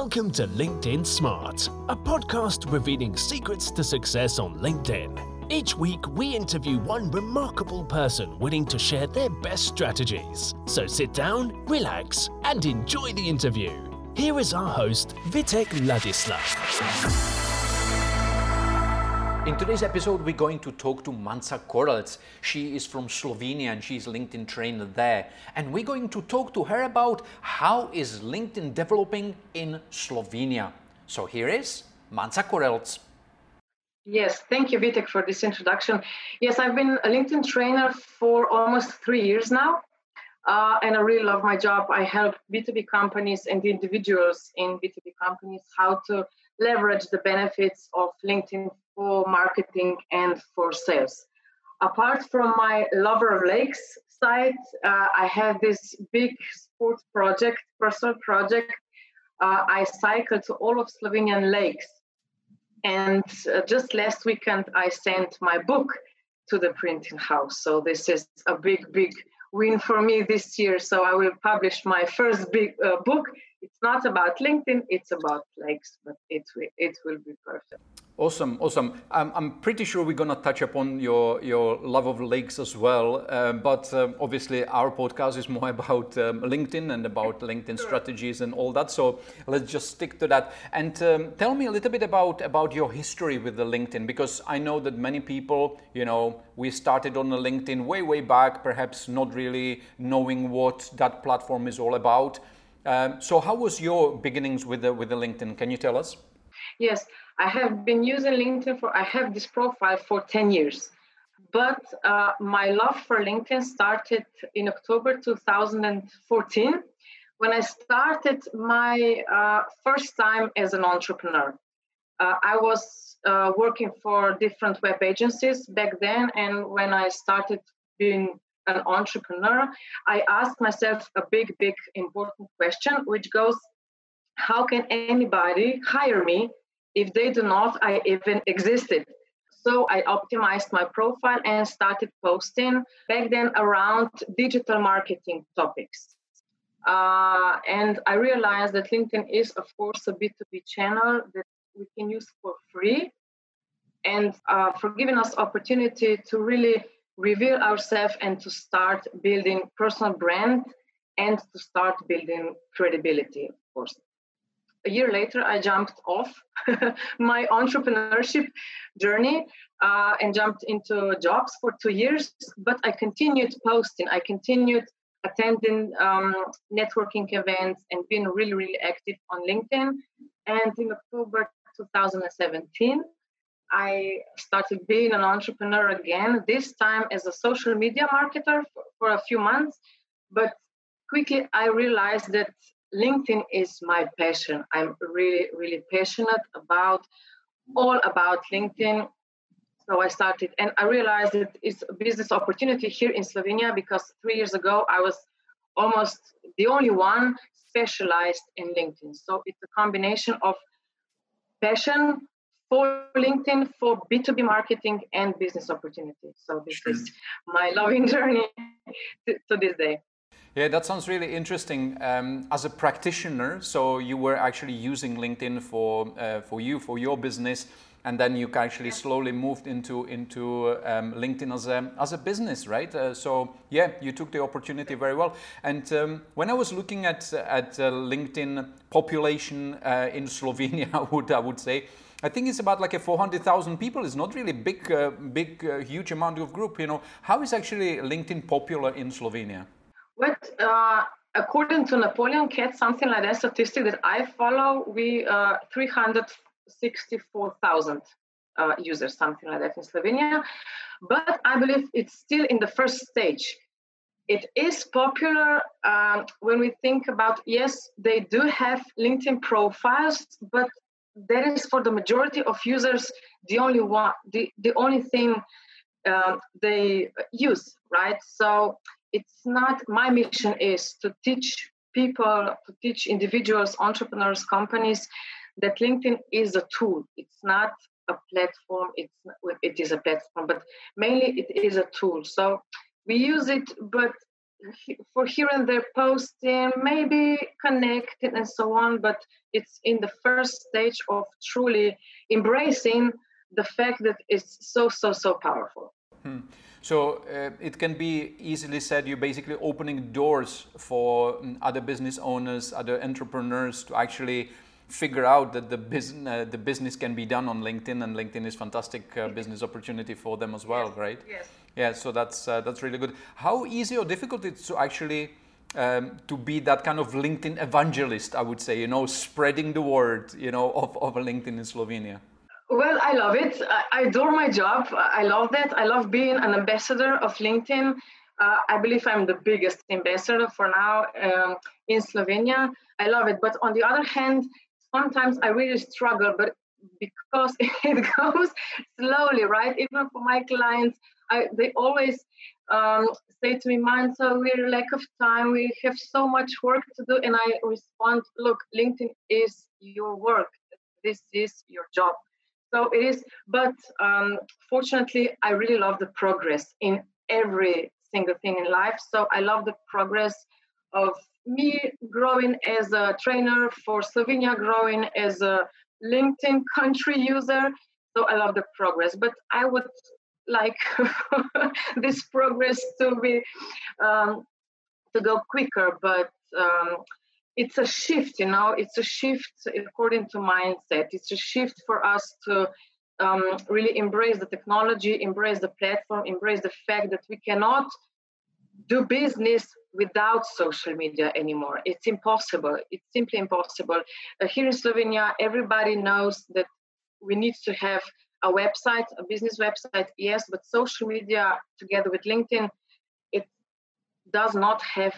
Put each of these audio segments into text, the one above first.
Welcome to LinkedIn Smart, a podcast revealing secrets to success on LinkedIn. Each week, we interview one remarkable person willing to share their best strategies. So sit down, relax, and enjoy the interview. Here is our host, Vitek Ladislav. In today's episode, we're going to talk to Manca Korelc. She is from Slovenia and she's LinkedIn trainer there. And we're going to talk to her about how is LinkedIn developing in Slovenia. So here is Manca Korelc. Yes, thank you, Vitek, for this introduction. Yes, I've been a LinkedIn trainer for almost three years now. Uh, and I really love my job. I help B2B companies and individuals in B2B companies how to leverage the benefits of LinkedIn for marketing and for sales. Apart from my Lover of Lakes site, uh, I have this big sports project, personal project. Uh, I cycle to all of Slovenian lakes. And uh, just last weekend, I sent my book to the printing house. So this is a big, big win for me this year. So I will publish my first big uh, book. It's not about LinkedIn, it's about lakes, but it, it will be perfect. Awesome, awesome. Um, I'm pretty sure we're going to touch upon your, your love of lakes as well. Uh, but um, obviously, our podcast is more about um, LinkedIn and about LinkedIn strategies and all that. So let's just stick to that. And um, tell me a little bit about, about your history with the LinkedIn, because I know that many people, you know, we started on the LinkedIn way, way back, perhaps not really knowing what that platform is all about. Um, so, how was your beginnings with the, with the LinkedIn? Can you tell us? Yes. I have been using LinkedIn for, I have this profile for 10 years. But uh, my love for LinkedIn started in October 2014 when I started my uh, first time as an entrepreneur. Uh, I was uh, working for different web agencies back then, and when I started being an entrepreneur, I asked myself a big, big, important question, which goes, How can anybody hire me if they do not, I even existed. So I optimized my profile and started posting back then around digital marketing topics. Uh, and I realized that LinkedIn is, of course, a B2B channel that we can use for free and uh, for giving us opportunity to really reveal ourselves and to start building personal brand and to start building credibility, of course a year later, I jumped off my entrepreneurship journey uh, and jumped into jobs for two years. But I continued posting, I continued attending um, networking events and being really, really active on LinkedIn. And in October 2017, I started being an entrepreneur again, this time as a social media marketer for, for a few months. But quickly, I realized that LinkedIn is my passion. I'm really, really passionate about all about LinkedIn. So I started, and I realized that it's a business opportunity here in Slovenia because three years ago I was almost the only one specialized in LinkedIn. So it's a combination of passion for LinkedIn, for B2B marketing, and business opportunity. So this sure. is my loving journey to, to this day. Yeah, that sounds really interesting. Um, as a practitioner, so you were actually using LinkedIn for uh, for you for your business, and then you actually slowly moved into into um, LinkedIn as a as a business, right? Uh, so yeah, you took the opportunity very well. And um, when I was looking at at uh, LinkedIn population uh, in Slovenia, I would I would say. I think it's about like a 400,000 people. It's not really big, uh, big, uh, huge amount of group. You know, how is actually LinkedIn popular in Slovenia? But uh, according to NapoleonCat, something like that statistic that I follow, we uh, 364,000 uh, users, something like that in Slovenia. But I believe it's still in the first stage. It is popular um, when we think about, yes, they do have LinkedIn profiles, but that is for the majority of users the only one, the, the only thing uh, they use, right? So it's not my mission is to teach people to teach individuals entrepreneurs companies that linkedin is a tool it's not a platform it's it is a platform but mainly it is a tool so we use it but for here and there posting, maybe connecting and so on, but it's in the first stage of truly embracing the fact that it's so, so, so powerful. Hmm. So uh, it can be easily said you're basically opening doors for mm, other business owners, other entrepreneurs to actually figure out that the business uh, the business can be done on LinkedIn, and LinkedIn is fantastic uh, business opportunity for them as well, yes. right? Yes. Yeah. So that's uh, that's really good. How easy or difficult it's to actually um, to be that kind of LinkedIn evangelist? I would say, you know, spreading the word, you know, of, of LinkedIn in Slovenia. Well, I love it. I adore my job. I love that. I love being an ambassador of LinkedIn. Uh, I believe I'm the biggest ambassador for now um, in Slovenia. I love it. But on the other hand, sometimes I really struggle, but because it goes slowly, right? Even for my clients, I, they always um, say to me, so we're lack of time. We have so much work to do. And I respond, look, LinkedIn is your work. This is your job so it is, but um, fortunately, I really love the progress in every single thing in life. So I love the progress of me growing as a trainer for Slovenia, growing as a LinkedIn country user. So I love the progress, but I would like this progress to be um, to go quicker. But um, it's a shift you know it's a shift according to mindset. It's a shift for us to um, really embrace the technology embrace the platform embrace the fact that we cannot do business without social media anymore. It's impossible. It's simply impossible. Uh, here in slovenia everybody knows that we need to have a website a business website yes but social media together with linkedin it does not have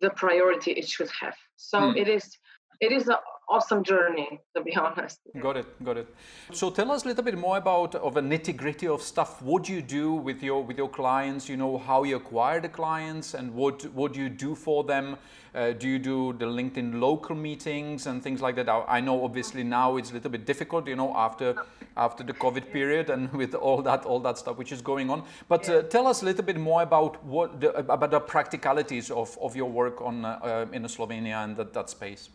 the priority it should have. So hmm. it is it is an awesome journey to be honest. Got it got it. So tell us a little bit more about of a nitty gritty of stuff. What do you do with your with your clients? You know how you acquire the clients and what what do you do for them? Uh, do you do the linkedin local meetings and things like that? I know obviously now it's a little bit difficult you know after after the covid period and with all that all that stuff which is going on. But uh, tell us a little bit more about what the, about the practicalities of, of your work on uh, in slovenia and that, that space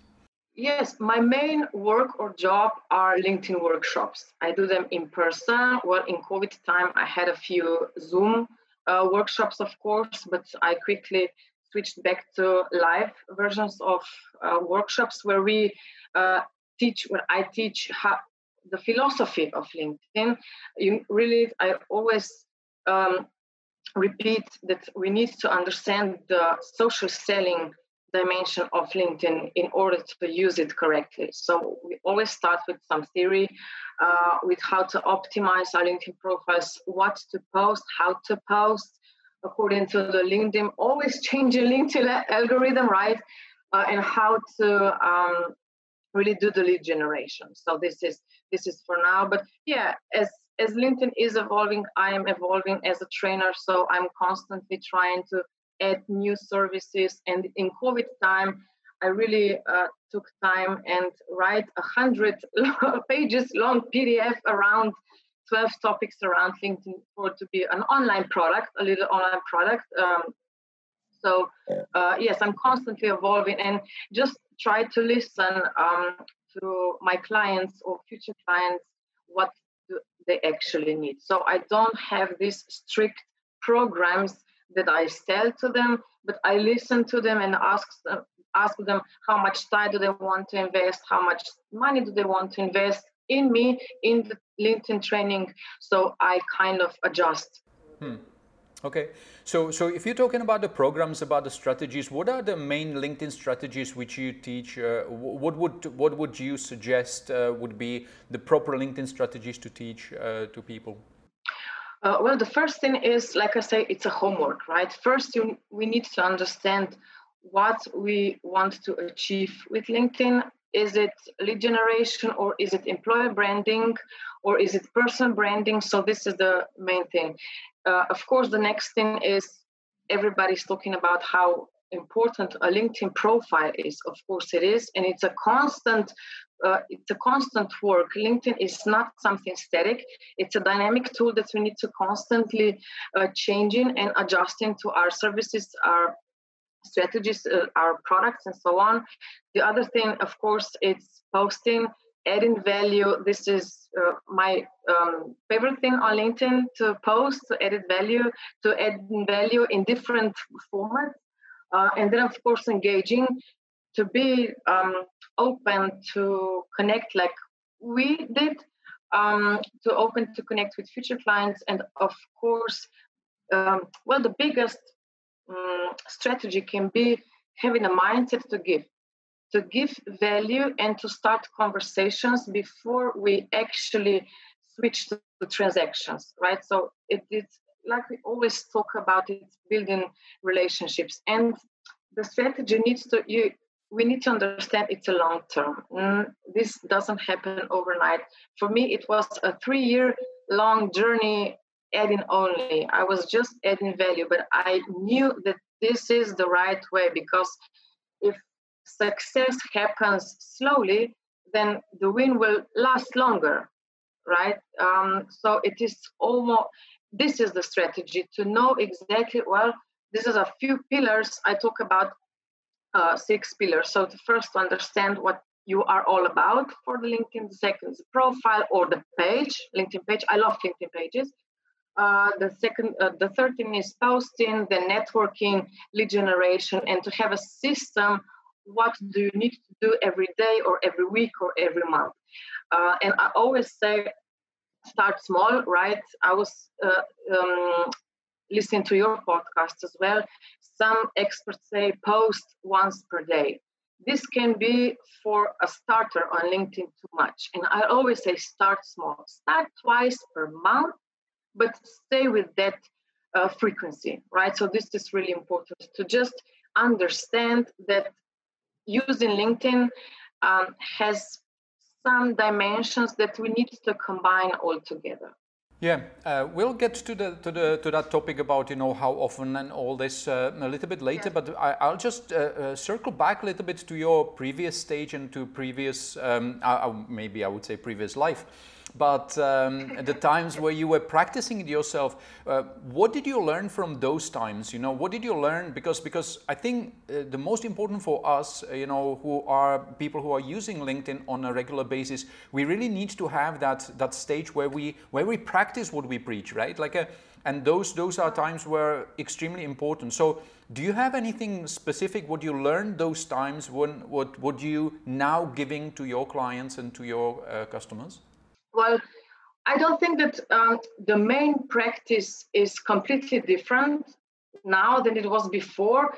Yes, my main work or job are LinkedIn workshops. I do them in person. Well, in COVID time, I had a few Zoom uh, workshops, of course, but I quickly switched back to live versions of uh, workshops where we uh, teach, where I teach how, the philosophy of LinkedIn. You really, I always um, repeat that we need to understand the social selling dimension of LinkedIn in order to use it correctly. So we always start with some theory, uh, with how to optimize our LinkedIn profiles, what to post, how to post, according to the LinkedIn, always changing LinkedIn algorithm, right? Uh, and how to um, really do the lead generation. So this is this is for now. But yeah, as as LinkedIn is evolving, I am evolving as a trainer. So I'm constantly trying to add new services. And in COVID time, I really uh, took time and write a hundred pages long PDF around 12 topics around LinkedIn for to be an online product, a little online product. Um, so uh, yes, I'm constantly evolving and just try to listen um, to my clients or future clients what they actually need. So I don't have these strict programs that I sell to them, but I listen to them and ask them, ask them how much time do they want to invest, how much money do they want to invest in me in the LinkedIn training. So I kind of adjust. Hmm. Okay, so so if you're talking about the programs, about the strategies, what are the main LinkedIn strategies which you teach? Uh, what would what would you suggest uh, would be the proper LinkedIn strategies to teach uh, to people? Uh, well, the first thing is, like I say, it's a homework, right? First, you, we need to understand what we want to achieve with LinkedIn. Is it lead generation or is it employer branding or is it person branding? So, this is the main thing. Uh, of course, the next thing is everybody's talking about how important a LinkedIn profile is. Of course, it is, and it's a constant. Uh, it's a constant work. LinkedIn is not something static. It's a dynamic tool that we need to constantly uh, changing and adjusting to our services, our strategies, uh, our products, and so on. The other thing, of course, it's posting, adding value. This is uh, my um, favorite thing on LinkedIn to post, to add value, to add value in different formats. Uh, and then, of course, engaging to be um, open to connect like we did, um, to open to connect with future clients, and of course, um, well, the biggest um, strategy can be having a mindset to give to give value and to start conversations before we actually switch to, to transactions right? So it, it's like we always talk about it building relationships and the strategy needs to you we need to understand it's a long term mm, this doesn't happen overnight for me it was a three year long journey adding only. I was just adding value, but I knew that this is the right way because if success happens slowly, then the win will last longer, right? Um, so it is almost this is the strategy to know exactly well. This is a few pillars. I talk about uh, six pillars. So the first to understand what you are all about for the LinkedIn. The second the profile or the page, LinkedIn page. I love LinkedIn pages. Uh, the second, uh, the third thing is posting, the networking, lead generation, and to have a system. What do you need to do every day, or every week, or every month? Uh, and I always say, start small, right? I was uh, um, listening to your podcast as well. Some experts say post once per day. This can be for a starter on LinkedIn too much. And I always say start small. Start twice per month but stay with that uh, frequency, right? So this is really important to just understand that using LinkedIn um, has some dimensions that we need to combine all together. Yeah, uh, we'll get to the to the to that topic about you know how often and all this uh, a little bit later. Yeah. But I, will just uh, uh, circle back a little bit to your previous stage and to previous um, maybe I would say previous life but um, the times where you were practicing it yourself, uh, what did you learn from those times? You know, what did you learn? Because because I think uh, the most important for us, uh, you know, who are people who are using LinkedIn on a regular basis, we really need to have that that stage where we where we practice what we preach, right? Like a uh, and those those are times where extremely important so do you have anything specific what you learned those times when what what you now giving to your clients and to your uh, customers well, I don't think that um, the main practice is completely different now than it was before.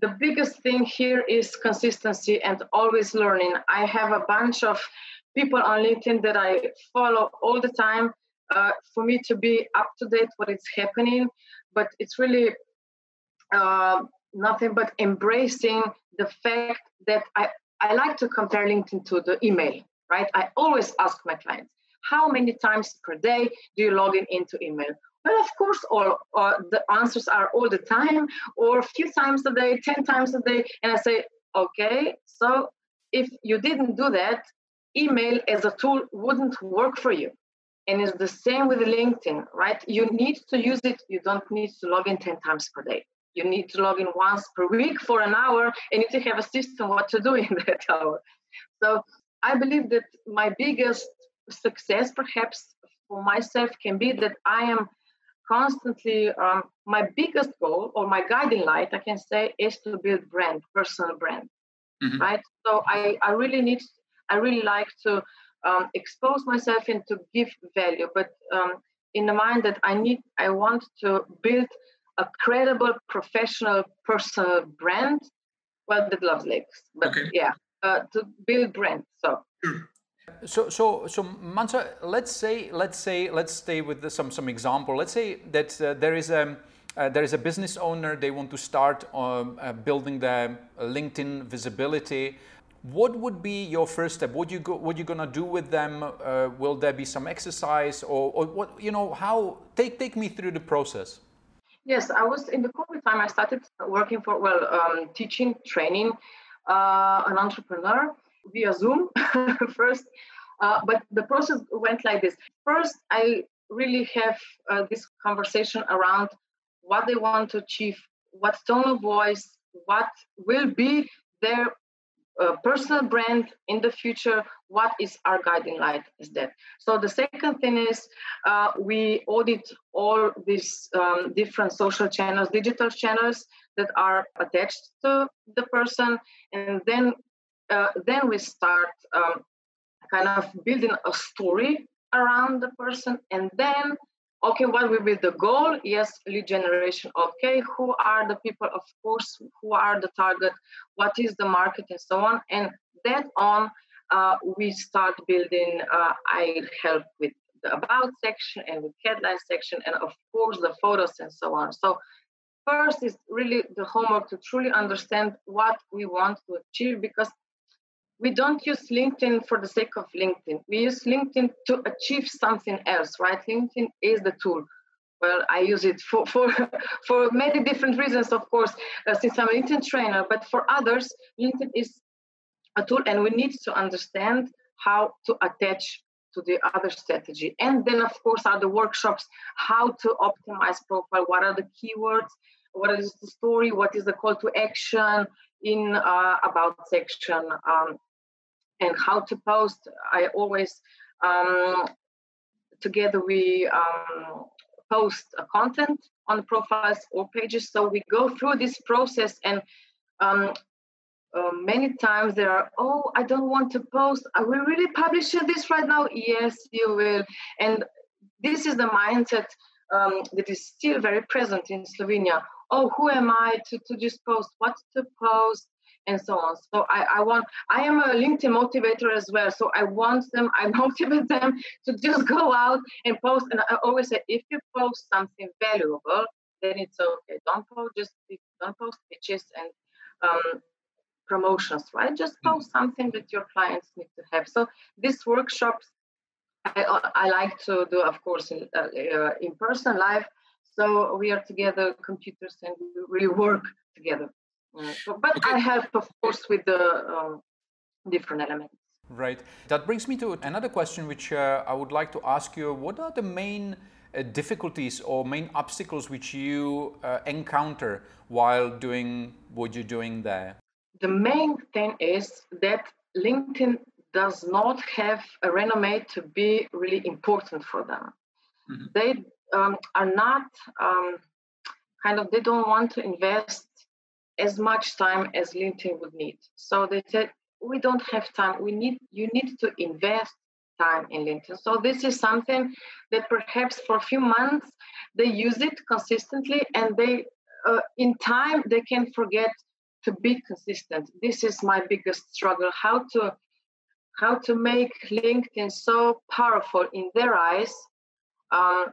The biggest thing here is consistency and always learning. I have a bunch of people on LinkedIn that I follow all the time uh, for me to be up to date what is happening. But it's really uh, nothing but embracing the fact that I, I like to compare LinkedIn to the email, right? I always ask my clients, how many times per day do you log in into email? Well, of course, all uh, the answers are all the time, or a few times a day, 10 times a day. And I say, okay, so if you didn't do that, email as a tool wouldn't work for you. And it's the same with LinkedIn, right? You need to use it. You don't need to log in 10 times per day. You need to log in once per week for an hour and you need to have a system what to do in that hour. So I believe that my biggest success perhaps for myself can be that I am constantly um, my biggest goal or my guiding light I can say is to build brand personal brand mm-hmm. right so I, I really need I really like to um, expose myself and to give value but um, in the mind that I need I want to build a credible professional personal brand well that loves legs but okay. yeah uh, to build brand so sure. So, so, so, Manca, let's say, let's say, let's stay with some some example. Let's say that uh, there is a uh, there is a business owner. They want to start um, uh, building their LinkedIn visibility. What would be your first step? What you go, what you gonna do with them? Uh, will there be some exercise, or, or what? You know, how? Take take me through the process. Yes, I was in the COVID time. I started working for well, um, teaching, training uh, an entrepreneur via Zoom first. Uh, but the process went like this. First, I really have uh, this conversation around what they want to achieve, what tone of voice, what will be their uh, personal brand in the future what is our guiding light is that so the second thing is uh, we audit all these um, different social channels digital channels that are attached to the person and then uh, then we start um, kind of building a story around the person and then okay what will be the goal? Yes lead generation okay who are the people? Of course who are the target? What is the market? And so on. And that on uh, we start building uh, i help with the about section and with headline section and of course the photos and so on. So first is really the homework to truly understand what we want to achieve because we don't use LinkedIn for the sake of LinkedIn. We use LinkedIn to achieve something else, right? LinkedIn is the tool. Well, I use it for for, for many different reasons, of course, uh, since I'm a LinkedIn trainer. But for others, LinkedIn is a tool, and we need to understand how to attach to the other strategy. And then, of course, are the workshops how to optimize profile. What are the keywords? What is the story? What is the call to action in uh, about section? Um, and how to post. I always um, together we um, post a content on the profiles or pages. So we go through this process and um, uh, many times there are oh i don't want to post. I will really publish this right now? Yes you will. And this is the mindset um, that is still very present in slovenia. Oh who am i to, to just post? What to post and so on. So I, I want, I am a LinkedIn motivator as well. So I want them, I motivate them to just go out and post. And I always say, if you post something valuable, then it's okay. Don't post just don't post pitches and um, promotions, right? Just mm. post something that your clients need to have. So these workshops, I, I like to do, of course, in, uh, uh, in person live. So we are together, computers, and we really work together. Mm, but okay. I help, of course, with the um, different elements. Right. That brings me to another question, which uh, I would like to ask you. What are the main uh, difficulties or main obstacles which you uh, encounter while doing what you're doing there? The main thing is that LinkedIn does not have a resume to be really important for them. Mm-hmm. They um, are not um, kind of, they don't want to invest as much time as LinkedIn would need. So they said, we don't have time. We need you need to invest time in LinkedIn. So this is something that perhaps for a few months they use it consistently, and they uh, in time they can forget to be consistent. This is my biggest struggle: how to how to make LinkedIn so powerful in their eyes. Um,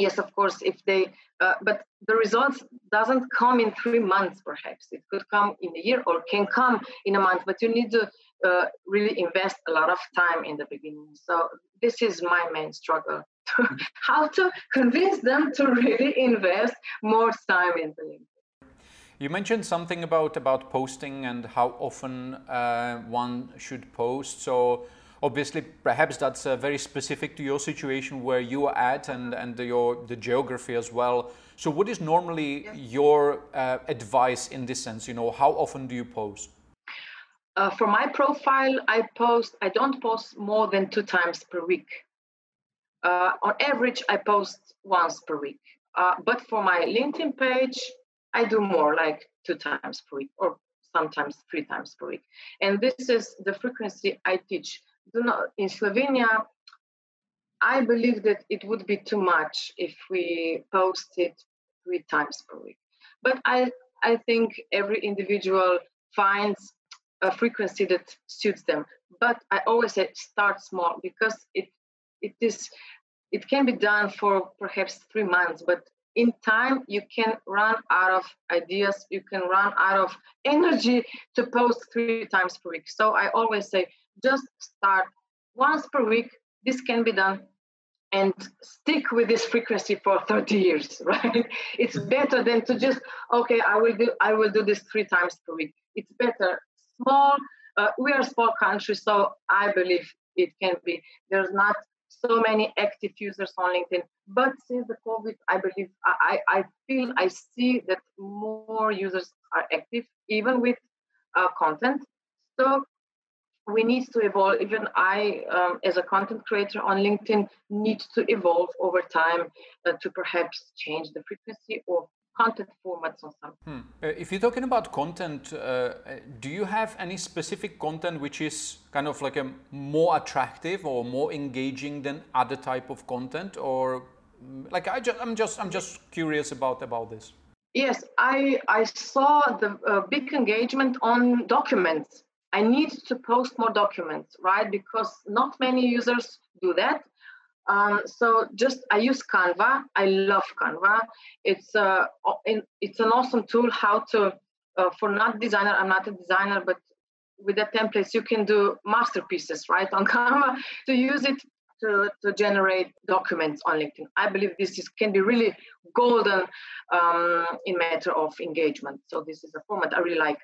yes, of course, if they uh, but the results doesn't come in three months perhaps. It could come in a year or can come in a month but you need to uh, really invest a lot of time in the beginning. So this is my main struggle. To how to convince them to really invest more time in the link you mentioned something about about posting and how often uh, one should post. So obviously perhaps that's uh, very specific to your situation where you are at and, and the, your the geography as well. So what is normally yeah. your uh, advice in this sense? You know how often do you post? Uh, for my profile i post i don't post more than two times per week. Uh, on average i post once per week. Uh, but for my linkedin page i do more like two times per week or sometimes three times per week. And this is the frequency i teach do not in Slovenia. I believe that it would be too much if we post it three times per week. But I I think every individual finds a frequency that suits them. But I always say start small because it it is it can be done for perhaps three months, but in time you can run out of ideas you can run out of energy to post three times per week so i always say just start once per week. This can be done and stick with this frequency for 30 years, right? It's better than to just, okay, I will do I will do this three times per week. It's better. Small, uh, we are a small country, so I believe it can be. There's not so many active users on LinkedIn. But since the COVID, I believe I, I feel I see that more users are active, even with uh, content. So we need to evolve. Even I, um, as a content creator on LinkedIn, need to evolve over time uh, to perhaps change the frequency of content formats or something. Hmm. Uh, if you're talking about content, uh, do you have any specific content which is kind of like a more attractive or more engaging than other type of content, or mm, like I just, I'm just I'm just curious about about this. Yes, I I saw the uh, big engagement on documents. I need to post more documents, right? Because not many users do that. Um, so just I use Canva. I love Canva. It's a uh, it's an awesome tool how to uh, for not designer. I'm not a designer, but with the templates you can do masterpieces right on Canva to use it to, to generate documents on LinkedIn. I believe this is can be really golden um, in matter of engagement. So this is a format I really like.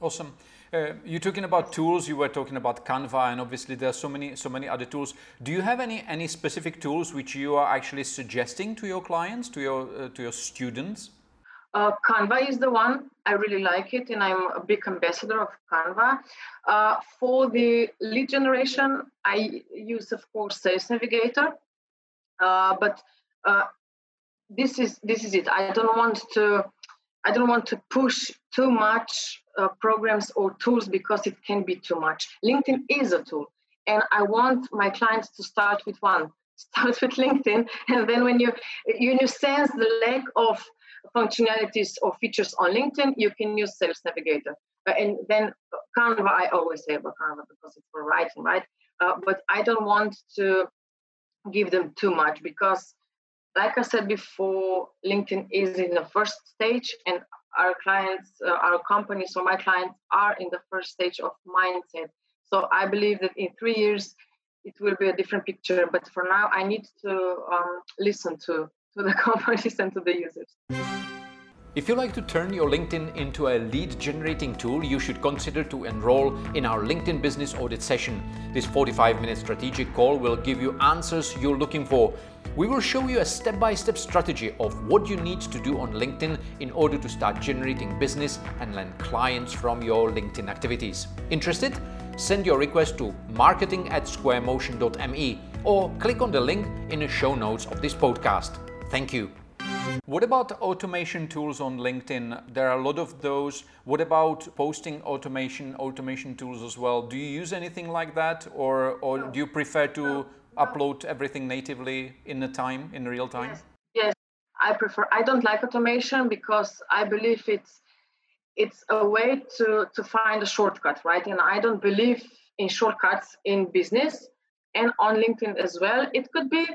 Awesome. Uh, you're talking about tools. You were talking about Canva, and obviously there are so many, so many other tools. Do you have any any specific tools which you are actually suggesting to your clients, to your uh, to your students? Uh, Canva is the one I really like it, and I'm a big ambassador of Canva. Uh, for the lead generation, I use, of course, Sales Navigator, uh, but uh, this is this is it. I don't want to I don't want to push too much uh, programs or tools because it can be too much. LinkedIn is a tool, and I want my clients to start with one. Start with LinkedIn, and then when you you, sense the lack of functionalities or features on LinkedIn, you can use Sales Navigator. Uh, and then Canva, I always say about Canva because it's for writing, right? Uh, but I don't want to give them too much because like I said before, LinkedIn is in the first stage, and our clients, uh, our companies, or my clients are in the first stage of mindset. So I believe that in three years, it will be a different picture. But for now, I need to um, listen to to the companies and to the users. If you like to turn your LinkedIn into a lead generating tool, you should consider to enroll in our LinkedIn business audit session. This 45 minute strategic call will give you answers you're looking for. We will show you a step by step strategy of what you need to do on LinkedIn in order to start generating business and land clients from your LinkedIn activities. Interested? Send your request to marketing at squaremotion.me or click on the link in the show notes of this podcast. Thank you. What about automation tools on LinkedIn? There are a lot of those. What about posting automation automation tools as well? Do you use anything like that, or or do you prefer to upload everything natively in the time, in real time? Yes. yes, I prefer. I don't like automation because I believe it's it's a way to to find a shortcut, right? And I don't believe in shortcuts in business and on LinkedIn as well. It could be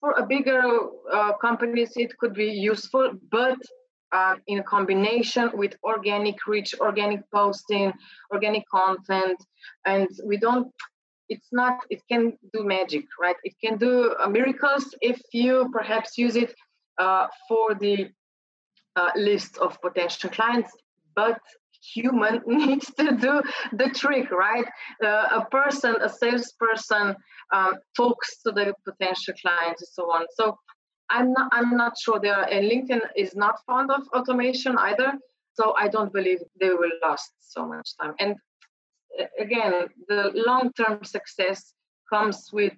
for a bigger uh, companies, it could be useful, but uh, in combination with organic reach, organic posting, organic content, and we don't. It's not. It can do magic, right? It can do uh, miracles if you perhaps use it uh, for the uh, list of potential clients, but human needs to do the trick, right? Uh, a person, a salesperson, um, talks to the potential clients and so on. So I'm not, I'm not sure there. Are, and LinkedIn is not fond of automation either. So I don't believe they will last so much time. And uh, again, the long-term success comes with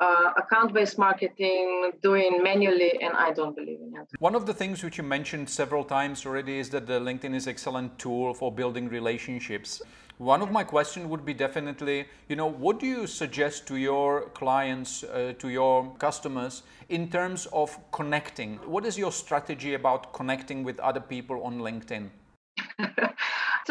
uh, account-based marketing doing manually and i don't believe in it. One of the things which you mentioned several times already is that the linkedin is excellent tool for building relationships. One of my questions would be definitely you know what do you suggest to your clients uh, to your customers in terms of connecting? What is your strategy about connecting with other people on linkedin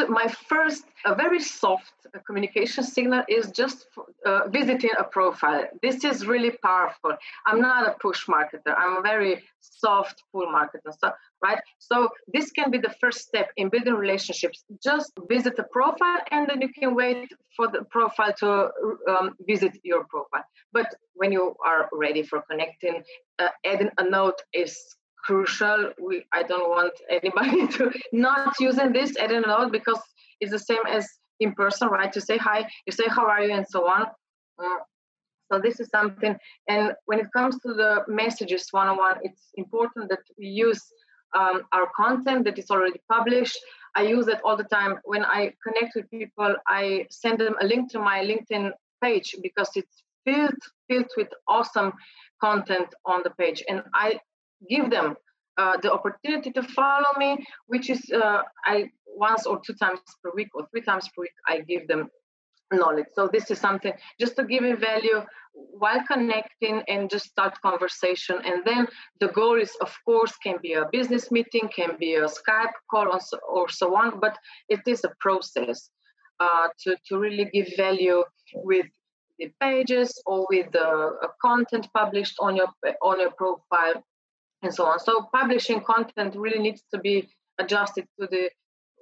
my first, a very soft communication signal is just uh, visiting a profile. This is really powerful. I'm not a push marketer. I'm a very soft pull marketer. So, right. So this can be the first step in building relationships. Just visit a profile, and then you can wait for the profile to um, visit your profile. But when you are ready for connecting, uh, adding a note is crucial. We I don't want anybody to not using this at all because it's the same as in person, right? You say hi, you say how are you, and so on. Uh, so this is something. And when it comes to the messages one-on-one, it's important that we use um, our content that is already published. I use it all the time. When I connect with people, I send them a link to my LinkedIn page because it's filled filled with awesome content on the page, and I give them uh, the opportunity to follow me, which is uh, I once or two times per week or three times per week. I give them knowledge. So this is something just to give you value while connecting and just start conversation. And then the goal is, of course, can be a business meeting, can be a Skype call, or so, or so on. But it is a process uh, to to really give value with the pages or with the uh, content published on your on your profile and so on. So publishing content really needs to be adjusted to the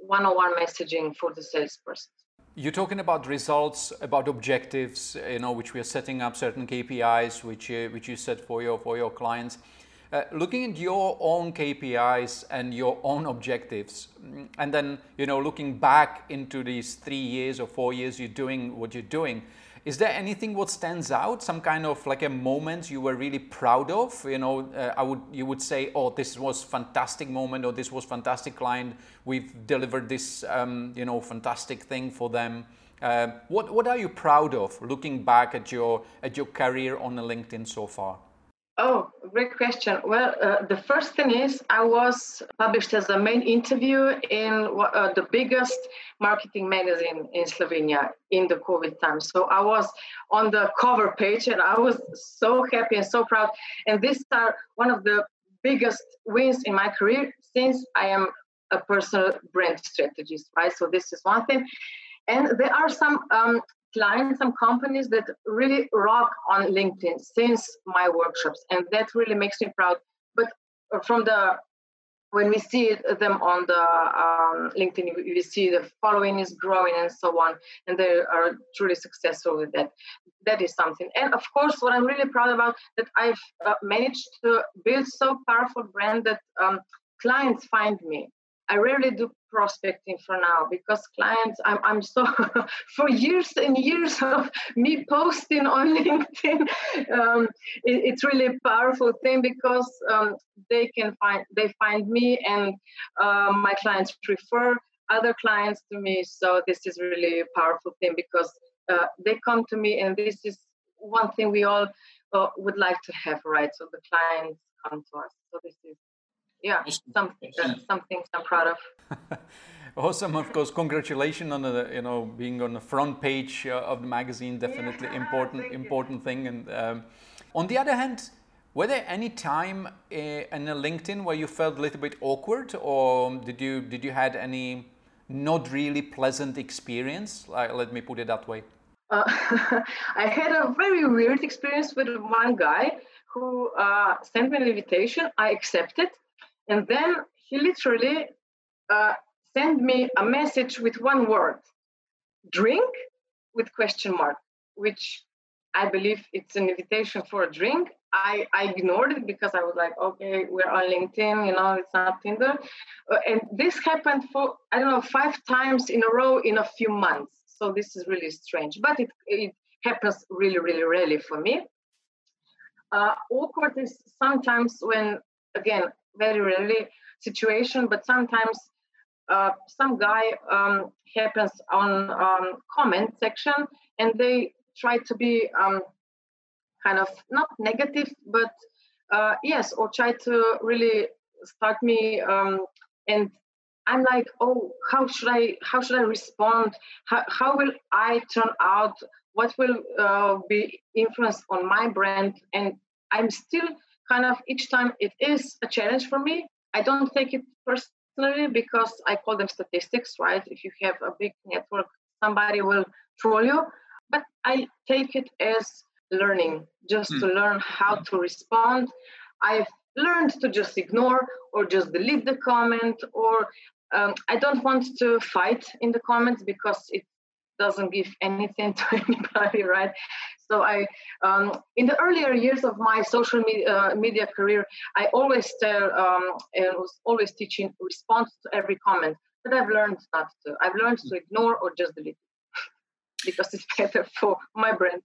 one-on-one messaging for the salesperson. You're talking about results, about objectives, you know, which we are setting up certain KPIs, which uh, which you set for your for your clients. Uh, looking at your own KPIs and your own objectives, and then you know, looking back into these three years or four years you're doing what you're doing, is there anything what stands out? Some kind of like a moment you were really proud of? You know, uh, I would you would say, oh, this was fantastic moment, or this was fantastic client. We've delivered this, um, you know, fantastic thing for them. Uh, what what are you proud of looking back at your at your career on LinkedIn so far? Oh, great question. Well, uh, the first thing is I was published as a main interview in uh, the biggest marketing magazine in Slovenia in the COVID time. So I was on the cover page and I was so happy and so proud. And these are one of the biggest wins in my career since I am a personal brand strategist, right? So this is one thing. And there are some um, clients, and companies that really rock on LinkedIn since my workshops, and that really makes me proud. But from the when we see them on the um, LinkedIn, we see the following is growing and so on, and they are truly successful with that. That is something. And of course, what I'm really proud about that I've uh, managed to build so powerful brand that um, clients find me. I rarely do prospecting for now because clients i'm, I'm so for years and years of me posting on linkedin um, it, it's really a powerful thing because um, they can find they find me and uh, my clients refer other clients to me. So this is really a powerful thing because uh, they come to me and this is one thing we all uh, would like to have right? So the clients come to us. So this is yeah, some, uh, some things I'm proud of. awesome, of course. Congratulations on the you know being on the front page uh, of the magazine. Definitely yeah, important important thing. And um, on the other hand, were there any time uh, in a LinkedIn where you felt a little bit awkward, or did you did you had any not really pleasant experience? Like, let me put it that way. Uh, I had a very weird experience with one guy who uh, sent me an invitation. I accepted and then he literally uh, sent me a message with one word drink with question mark which i believe it's an invitation for a drink. I, I ignored it because i was like okay we're on linkedin you know it's not tinder. Uh, and this happened for i don't know five times in a row in a few months. So this is really strange but it, it happens really really rarely for me. Uh, awkward is sometimes when again very rarely situation, but sometimes uh, some guy um, happens on um, comment section and they try to be um, kind of not negative, but uh, yes, or try to really start me um, and I'm like, oh, how should I how should I respond? How, how will I turn out? What will uh, be influence on my brand? And I'm still kind of each time it is a challenge for me. I don't take it personally because I call them statistics, right? If you have a big network, somebody will troll you. But I take it as learning, just mm. to learn how to respond. I've learned to just ignore or just delete the comment, or um, I don't want to fight in the comments because it doesn't give anything to anybody, right? So I, um, in the earlier years of my social media, uh, media career, I always tell um, and was always teaching response to every comment. But I've learned not to. I've learned to ignore or just delete because it's better for my brand.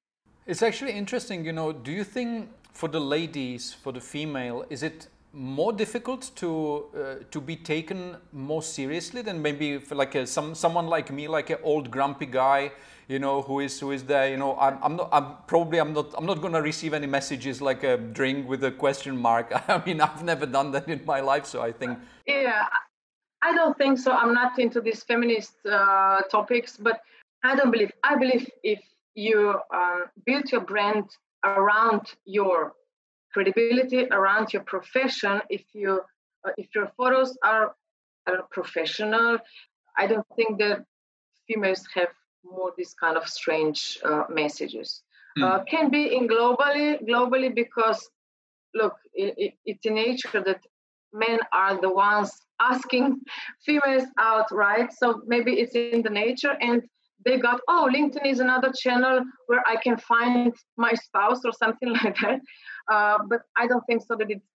It's actually interesting. You know, do you think for the ladies, for the female, is it more difficult to uh, to be taken more seriously than maybe like a, some someone like me, like an old grumpy guy, you know, who is who is there. You know, I'm, I'm not. I'm probably I'm not. I'm not going to receive any messages like a drink with a question mark. I mean, I've never done that in my life, so I think. Yeah, I don't think so. I'm not into these feminist uh, topics, but I don't believe. I believe if you um, build your brand around your credibility, around your profession, if you uh, if your photos are, are professional, I don't think that females have more this kind of strange uh, messages. Mm. Uh, can be in globally globally because look, it, it, it's in nature that men are the ones asking females out, right? So maybe it's in the nature and they got oh linkedin is another channel where i can find my spouse or something like that. Uh, but i don't think so that it's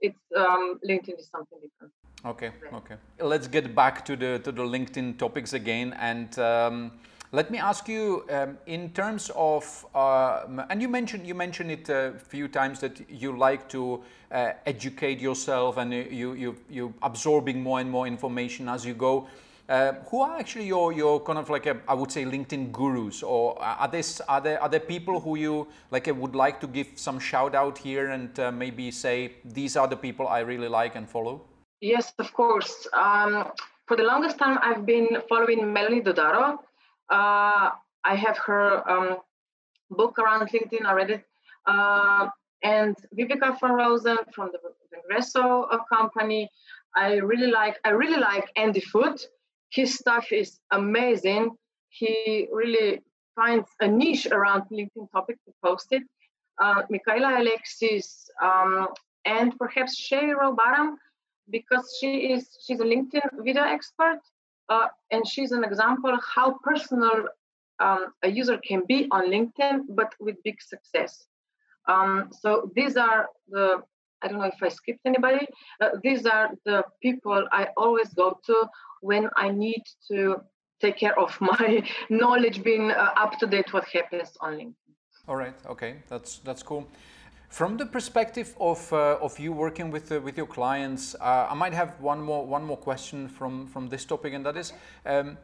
it's um, linkedin is something different. Okay okay. Let's get back to the to the linkedin topics again and um, let me ask you, um, in terms of, uh, and you mentioned you mentioned it a few times that you like to uh, educate yourself and you you you absorbing more and more information as you go. Uh, who are actually your, your kind of like a, I would say LinkedIn gurus, or are there are there are there people who you like I would like to give some shout out here and uh, maybe say these are the people I really like and follow? Yes, of course. Um, for the longest time, I've been following Melanie Dodaro. Uh, I have her um, book around LinkedIn. It. Uh, and Viveka von Rosen from the Vengreso uh, company. I really like. I really like Andy Foote his stuff is amazing. He really finds a niche around LinkedIn topic to post it. Uh, Michaela Alexis um, and perhaps Shay Rowbottom, because she is she's a LinkedIn video expert, uh, and she's an example how personal um, a user can be on LinkedIn, but with big success. Um, so these are the I don't know if I skipped anybody. Uh, these are the people I always go to when I need to take care of my knowledge, being uh, up to date what happens on LinkedIn. All right. Okay. That's that's cool. From the perspective of, uh, of you working with uh, with your clients, uh, I might have one more one more question from from this topic, and that is, um,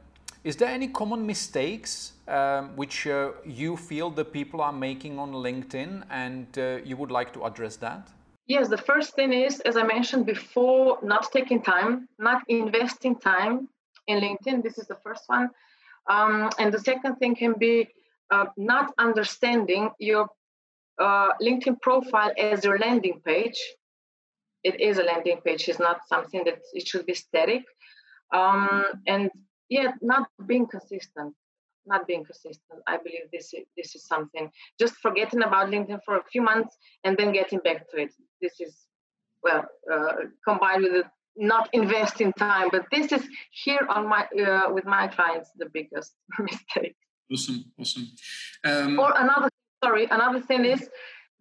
is there any common mistakes um, which uh, you feel the people are making on LinkedIn, and uh, you would like to address that? Yes, the first thing is, as I mentioned before, not taking time, not investing time in LinkedIn. This is the first one. Um, and the second thing can be uh, not understanding your uh, LinkedIn profile as your landing page. It is a landing page, it's not something that it should be static. Um, and yet, not being consistent not being consistent. I believe this is, this is something. Just forgetting about LinkedIn for a few months and then getting back to it. This is well uh, combined with the not investing time. But this is here on my uh, with my clients the biggest mistake. Awesome, awesome. Um, or another sorry, another thing is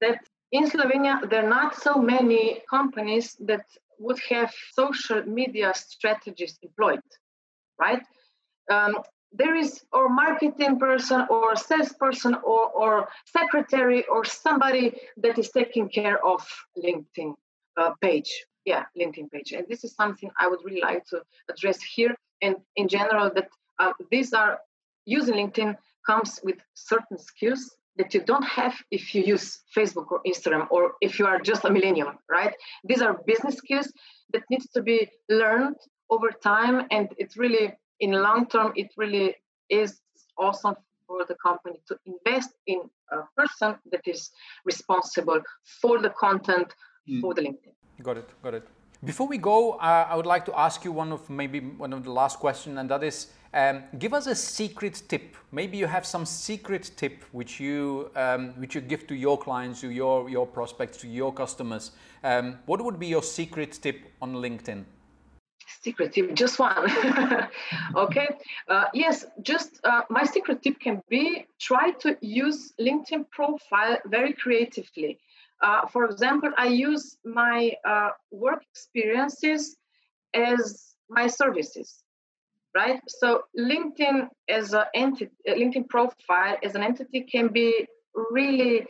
that in Slovenia there are not so many companies that would have social media strategies employed, right? Um, there is or marketing person or salesperson or, or secretary or somebody that is taking care of linkedin uh, page. Yeah linkedin page. And this is something i would really like to address here. And in general that uh, these are using linkedin comes with certain skills that you don't have if you use facebook or instagram or if you are just a millennium right? These are business skills that needs to be learned over time. And it's really in long term, it really is awesome for the company to invest in a person that is responsible for the content mm. for the LinkedIn. Got it. Got it. Before we go, uh, I would like to ask you one of maybe one of the last questions, and that is, um, give us a secret tip. Maybe you have some secret tip which you um, which you give to your clients, to your your prospects, to your customers. Um, what would be your secret tip on LinkedIn? Secret tip just one. Okay uh, yes just uh, my secret tip can be try to use linkedin profile very creatively. Uh, for example i use my uh, work experiences as my services right? So linkedin as an entity linkedin profile as an entity can be really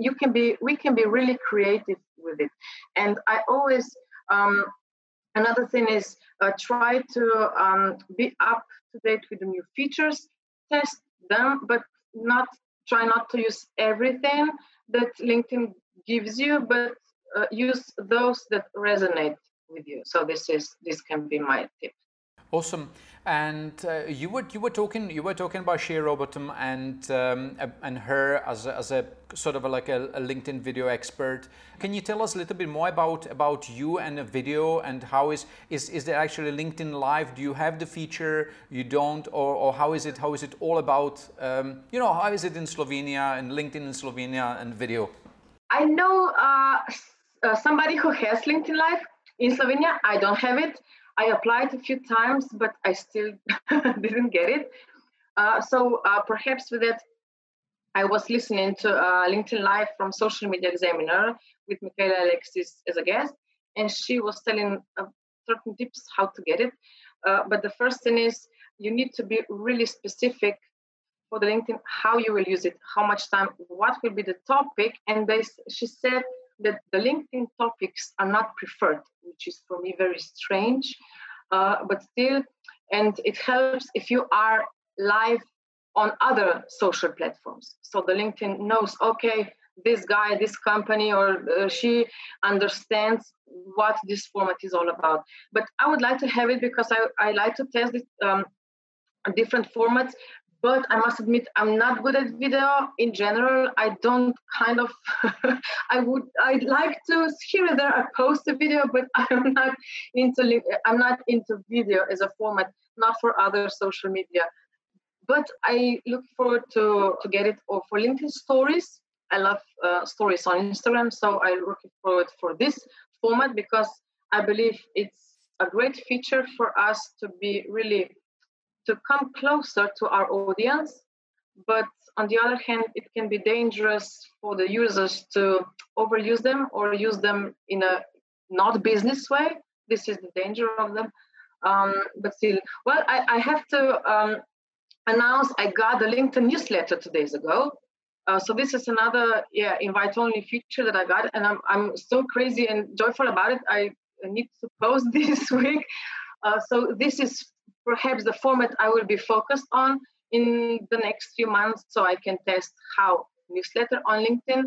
you can be we can be really creative with it. And i always Um, another thing is uh, try to um, be up to date with the new features, test them, but not try not to use everything that LinkedIn gives you, but uh, use those that resonate with you. So this is this can be my tip. Awesome. And uh, you were you were talking you were talking about Shay Rowbottom and um, and her as a, as a sort of a, like a, a, LinkedIn video expert. Can you tell us a little bit more about about you and the video and how is is is there actually LinkedIn Live? Do you have the feature? You don't, or, or how is it how is it all about? Um, you know how is it in Slovenia and LinkedIn in Slovenia and video? I know uh, uh, somebody who has LinkedIn Live in Slovenia. I don't have it. I applied a few times, but I still didn't get it. Uh, so uh, perhaps with that, I was listening to uh, LinkedIn Live from Social Media Examiner with Michaela Alexis as a guest, and she was telling uh, certain tips how to get it. Uh, but the first thing is you need to be really specific for the LinkedIn how you will use it, how much time, what will be the topic, and they, she said that the LinkedIn topics are not preferred, which is for me very strange, uh, but still, and it helps if you are live on other social platforms. So the LinkedIn knows, okay, this guy, this company, or uh, she understands what this format is all about. But I would like to have it because I, I like to test it, um, different formats but I must admit I'm not good at video in general. I don't kind of I would I'd like to here and there I post a video, but I'm not into I'm not into video as a format, not for other social media. But I look forward to to get it or for LinkedIn stories. I love uh, stories on Instagram, so I look forward for this format because I believe it's a great feature for us to be really to come closer to our audience. But on the other hand, it can be dangerous for the users to overuse them or use them in a not business way. This is the danger of them. Um, but still, well, I, I have to um, announce I got the LinkedIn newsletter two days ago. Uh, so this is another yeah invite only feature that I got, and I'm I'm so crazy and joyful about it. I need to post this week. Uh, so this is perhaps the format I will be focused on in the next few months so I can test how newsletter on LinkedIn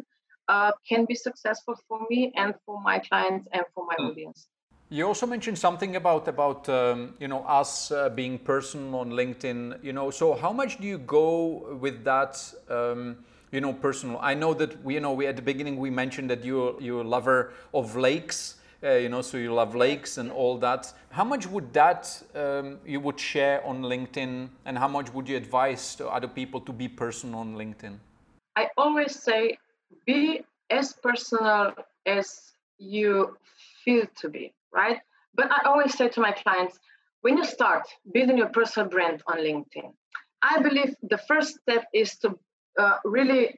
uh, can be successful for me and for my clients and for my mm. audience. You also mentioned something about about um, you know us uh, being personal on LinkedIn. You know, so how much do you go with that? Um, you know, personal. I know that we, you know, we at the beginning we mentioned that you you're a lover of lakes uh, you know, so you love lakes and all that. How much would that um, you would share on LinkedIn, and how much would you advise to other people to be personal on LinkedIn? I always say, be as personal as you feel to be, right? But I always say to my clients, when you start building your personal brand on LinkedIn, I believe the first step is to uh, really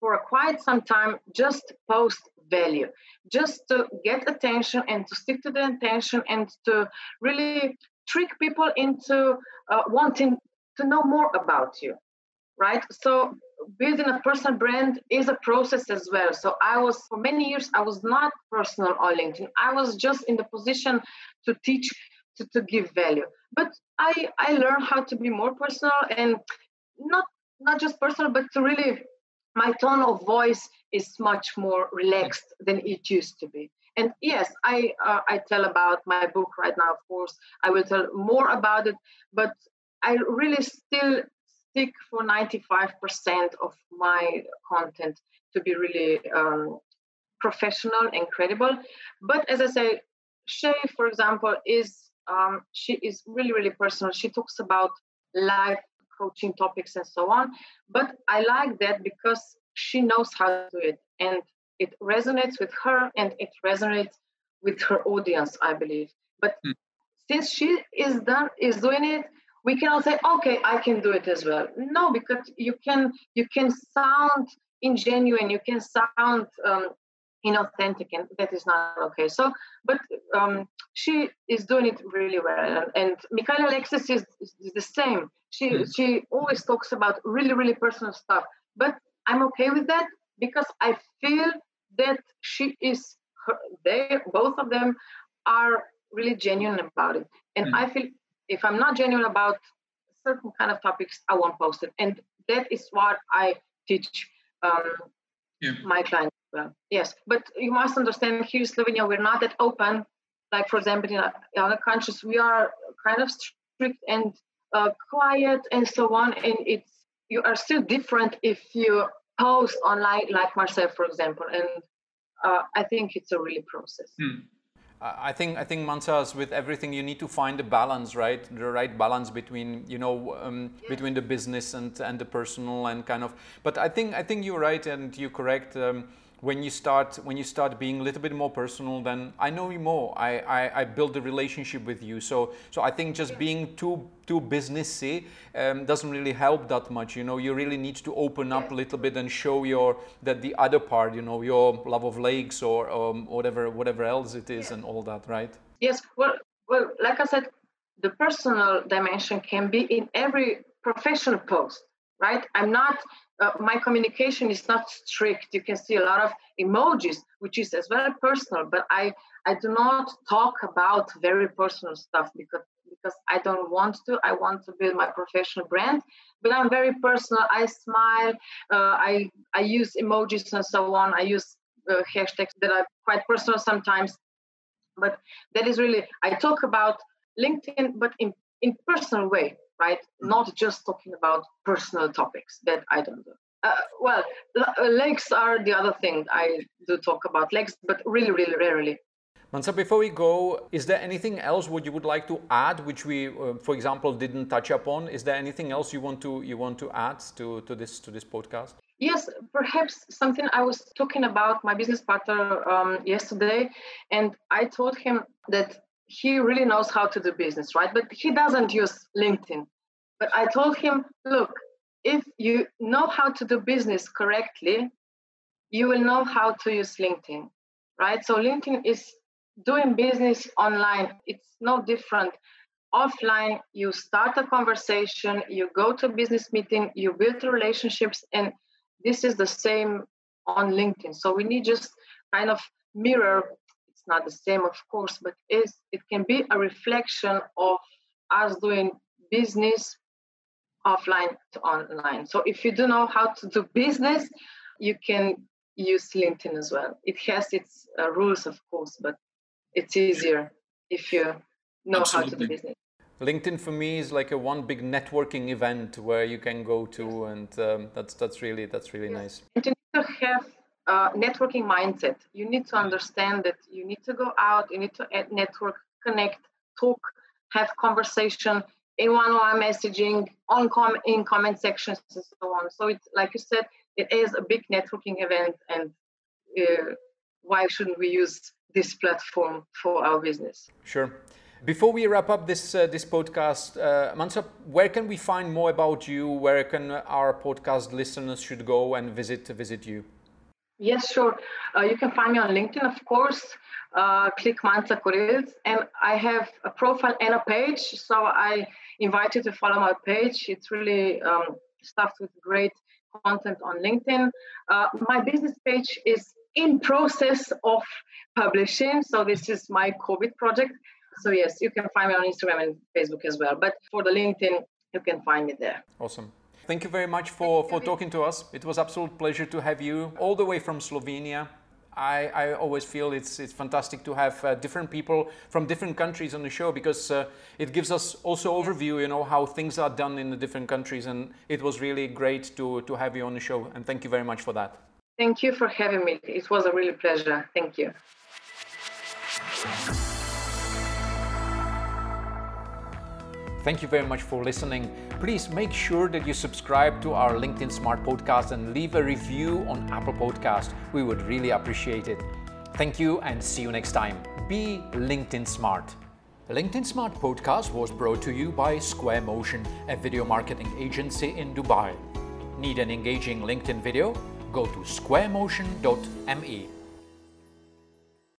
for quite some time just post value just to get attention and to stick to the attention and to really trick people into uh, wanting to know more about you right? So building a personal brand is a process as well. So i was for many years i was not personal on linkedin. I was just in the position to teach to, to give value. But i i learned how to be more personal and not not just personal but to really my tone of voice is much more relaxed than it used to be. And yes, I uh, I tell about my book right now. Of course, I will tell more about it, but I really still stick for 95% of my content to be really um, professional and credible. But as I say, Shay, for example, is um, she is really really personal. She talks about life coaching topics and so on. But I like that because she knows how to do it and it resonates with her and it resonates with her audience, I believe. But mm. since she is done is doing it, we cannot say, okay, I can do it as well. No, because you can you can sound ingenuine, you can sound um, inauthentic and that is not okay so but um, she is doing it really well and Michaela Alexis is, is, the same she mm. she always talks about really really personal stuff but i'm okay with that because i feel that she is her, they both of them are really genuine about it. And mm. I feel if I'm not genuine about certain kind of topics, I won't post it. And that is what I teach um, yeah. my clients. Well, yes, but you must understand here in Slovenia, we're not that open. Like, for example, in other countries, we are kind of strict and uh, quiet and so on. And it's you are still different if you post online, like myself, for example. And uh, I think it's a really process. Hmm. I think I think Manca, with everything, you need to find a balance, right? The right balance between you know um, between the business and and the personal and kind of. But I think I think you're right and you're correct. Um, when you start when you start being a little bit more personal then i know you more. I i, I build a relationship with you. So so i think just being too too businessy um, doesn't really help that much you know? You really need to open up a little bit and show your that the other part you know your love of lakes or um, whatever whatever else it is and all that right? Yes. Well well like i said the personal dimension can be in every professional post right i'm not uh, my communication is not strict. You can see a lot of emojis, which is as well personal, but I, I do not talk about very personal stuff because because I don't want to. I want to build my professional brand, but I'm very personal. I smile. Uh, I I use emojis and so on. I use uh, hashtags that are quite personal sometimes, but that is really I talk about LinkedIn, but in in personal way right? Not just talking about personal topics that I don't do. Uh, well, uh, legs are the other thing I do talk about legs, but really, really rarely. Manca, before we go, is there anything else what you would like to add, which we, uh, for example, didn't touch upon? Is there anything else you want to you want to add to, to this to this podcast? Yes, perhaps something I was talking about my business partner um, yesterday, and I told him that he really knows how to do business, right? But he doesn't use LinkedIn. But I told him, look, if you know how to do business correctly, you will know how to use LinkedIn, right? So LinkedIn is doing business online. It's no different. Offline, you start a conversation, you go to a business meeting, you build relationships, and this is the same on LinkedIn. So we need just kind of mirror not the same, of course, but is it can be a reflection of us doing business offline to online. So if you do know how to do business, you can use LinkedIn as well. It has its uh, rules, of course, but it's easier if you know Absolutely. how to do business. LinkedIn for me is like a one big networking event where you can go to, and um, that's that's really that's really yes. nice. And you need to have uh, networking mindset. You need to understand that you need to go out, you need to network, connect, talk, have conversation in one-on-one messaging, on com- in comment sections, and so on. So it's like you said, it is a big networking event, and uh, why shouldn't we use this platform for our business? Sure. Before we wrap up this uh, this podcast, uh, Manca, where can we find more about you? Where can our podcast listeners should go and visit visit you? Yes, sure. Uh, you can find me on LinkedIn, of course. Uh, click Manca Korilc, and I have a profile and a page. So I invite you to follow my page. It's really um, stuffed with great content on LinkedIn. Uh, my business page is in process of publishing. So this is my COVID project. So yes, you can find me on Instagram and Facebook as well. But for the LinkedIn, you can find me there. Awesome. Thank you very much for, for talking to us. It was absolute pleasure to have you all the way from Slovenia. I, I always feel it's, it's fantastic to have uh, different people from different countries on the show because uh, it gives us also overview, you know, how things are done in the different countries. And it was really great to, to have you on the show. And thank you very much for that. Thank you for having me. It was a really pleasure. Thank you. Thank you very much for listening. Please make sure that you subscribe to our LinkedIn Smart podcast and leave a review on Apple Podcast. We would really appreciate it. Thank you and see you next time. Be LinkedIn Smart. The LinkedIn Smart podcast was brought to you by Square Motion, a video marketing agency in Dubai. Need an engaging LinkedIn video? Go to squaremotion.me.